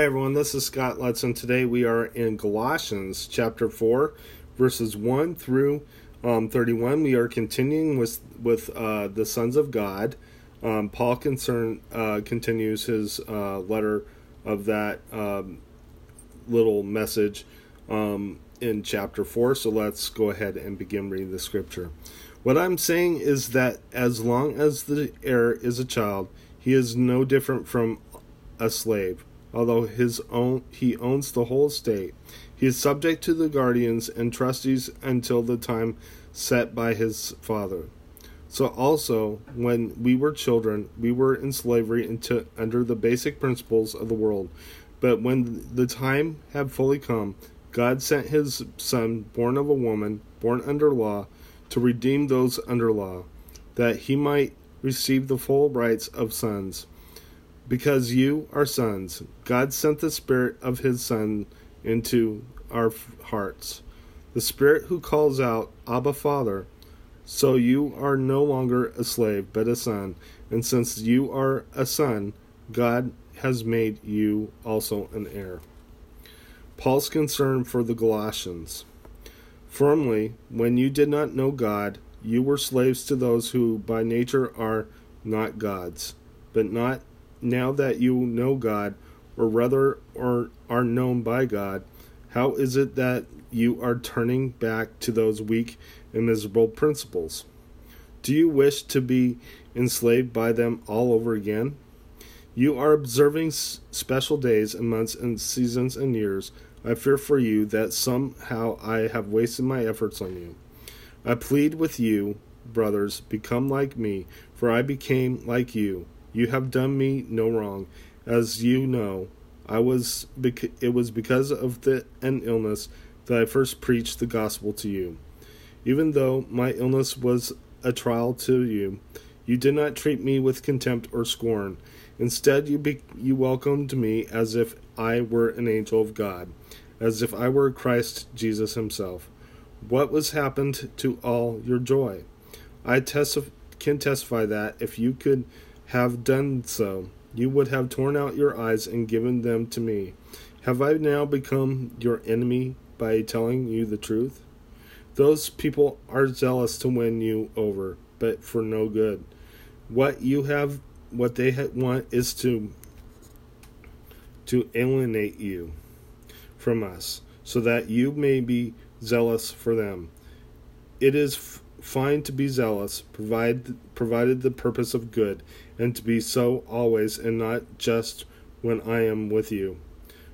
Hi everyone, this is Scott Lutz, and today we are in Galatians chapter 4, verses 1 through um, 31. We are continuing with, with uh, the sons of God. Um, Paul concern, uh, continues his uh, letter of that um, little message um, in chapter 4, so let's go ahead and begin reading the scripture. What I'm saying is that as long as the heir is a child, he is no different from a slave although his own he owns the whole estate. He is subject to the guardians and trustees until the time set by his father. So also, when we were children, we were in slavery into, under the basic principles of the world. But when the time had fully come, God sent his son, born of a woman, born under law, to redeem those under law, that he might receive the full rights of sons. Because you are sons, God sent the Spirit of His Son into our hearts. The Spirit who calls out, Abba, Father. So you are no longer a slave, but a son. And since you are a son, God has made you also an heir. Paul's concern for the Galatians. Firmly, when you did not know God, you were slaves to those who by nature are not gods. But not now that you know God, or rather or are known by God, how is it that you are turning back to those weak and miserable principles? Do you wish to be enslaved by them all over again? You are observing special days and months and seasons and years. I fear for you that somehow I have wasted my efforts on you. I plead with you, brothers, become like me, for I became like you. You have done me no wrong, as you know. I was it was because of the an illness that I first preached the gospel to you. Even though my illness was a trial to you, you did not treat me with contempt or scorn. Instead, you be, you welcomed me as if I were an angel of God, as if I were Christ Jesus himself. What was happened to all your joy? I testif- can testify that if you could have done so, you would have torn out your eyes and given them to me. Have I now become your enemy by telling you the truth? Those people are zealous to win you over, but for no good. What you have, what they want is to to alienate you from us, so that you may be zealous for them. It is fine to be zealous, provide, provided the purpose of good, and to be so always, and not just when I am with you.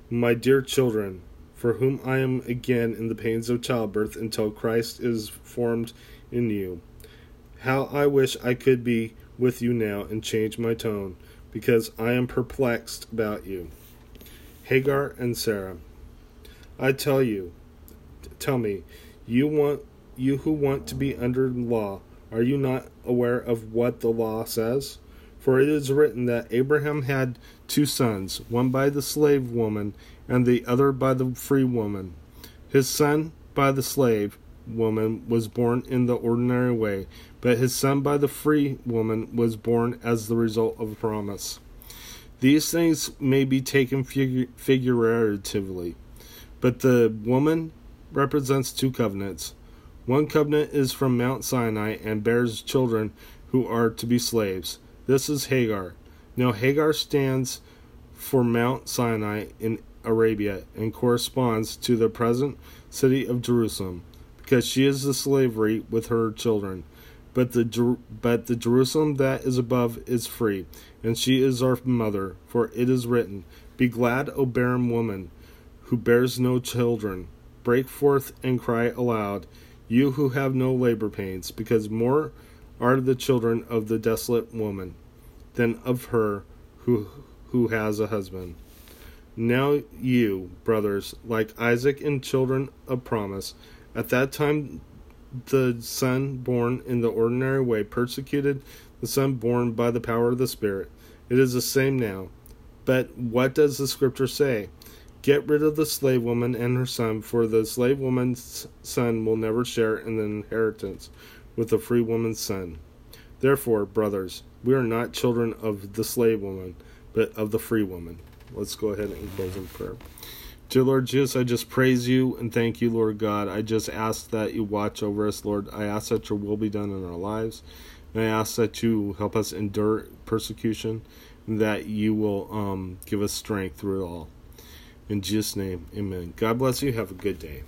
My dear children, for whom I am again in the pains of childbirth until Christ is formed in you. How I wish I could be with you now and change my tone, because I am perplexed about you. Hagar and Sarah. I tell you, tell me, you want you who want to be under law, are you not aware of what the law says? For it is written that Abraham had two sons, one by the slave woman and the other by the free woman. His son by the slave woman was born in the ordinary way, but his son by the free woman was born as the result of a promise. These things may be taken figuratively, but the woman represents two covenants. One covenant is from Mount Sinai and bears children who are to be slaves. This is Hagar. Now, Hagar stands for Mount Sinai in Arabia and corresponds to the present city of Jerusalem, because she is the slavery with her children. But the but the Jerusalem that is above is free, and she is our mother. For it is written, "Be glad, O barren woman, who bears no children; break forth and cry aloud." You who have no labor pains, because more are the children of the desolate woman than of her who who has a husband. Now you, brothers, like Isaac and children of promise, at that time the son born in the ordinary way persecuted the son born by the power of the Spirit. It is the same now. But what does the scripture say? Get rid of the slave woman and her son, for the slave woman's son will never share in the inheritance with the free woman's son. Therefore, brothers, we are not children of the slave woman, but of the free woman. Let's go ahead and close in prayer. Dear Lord Jesus, I just praise you and thank you, Lord God. I just ask that you watch over us, Lord. I ask that your will be done in our lives. And I ask that you help us endure persecution and that you will um, give us strength through it all. In Jesus' name, amen. God bless you. Have a good day.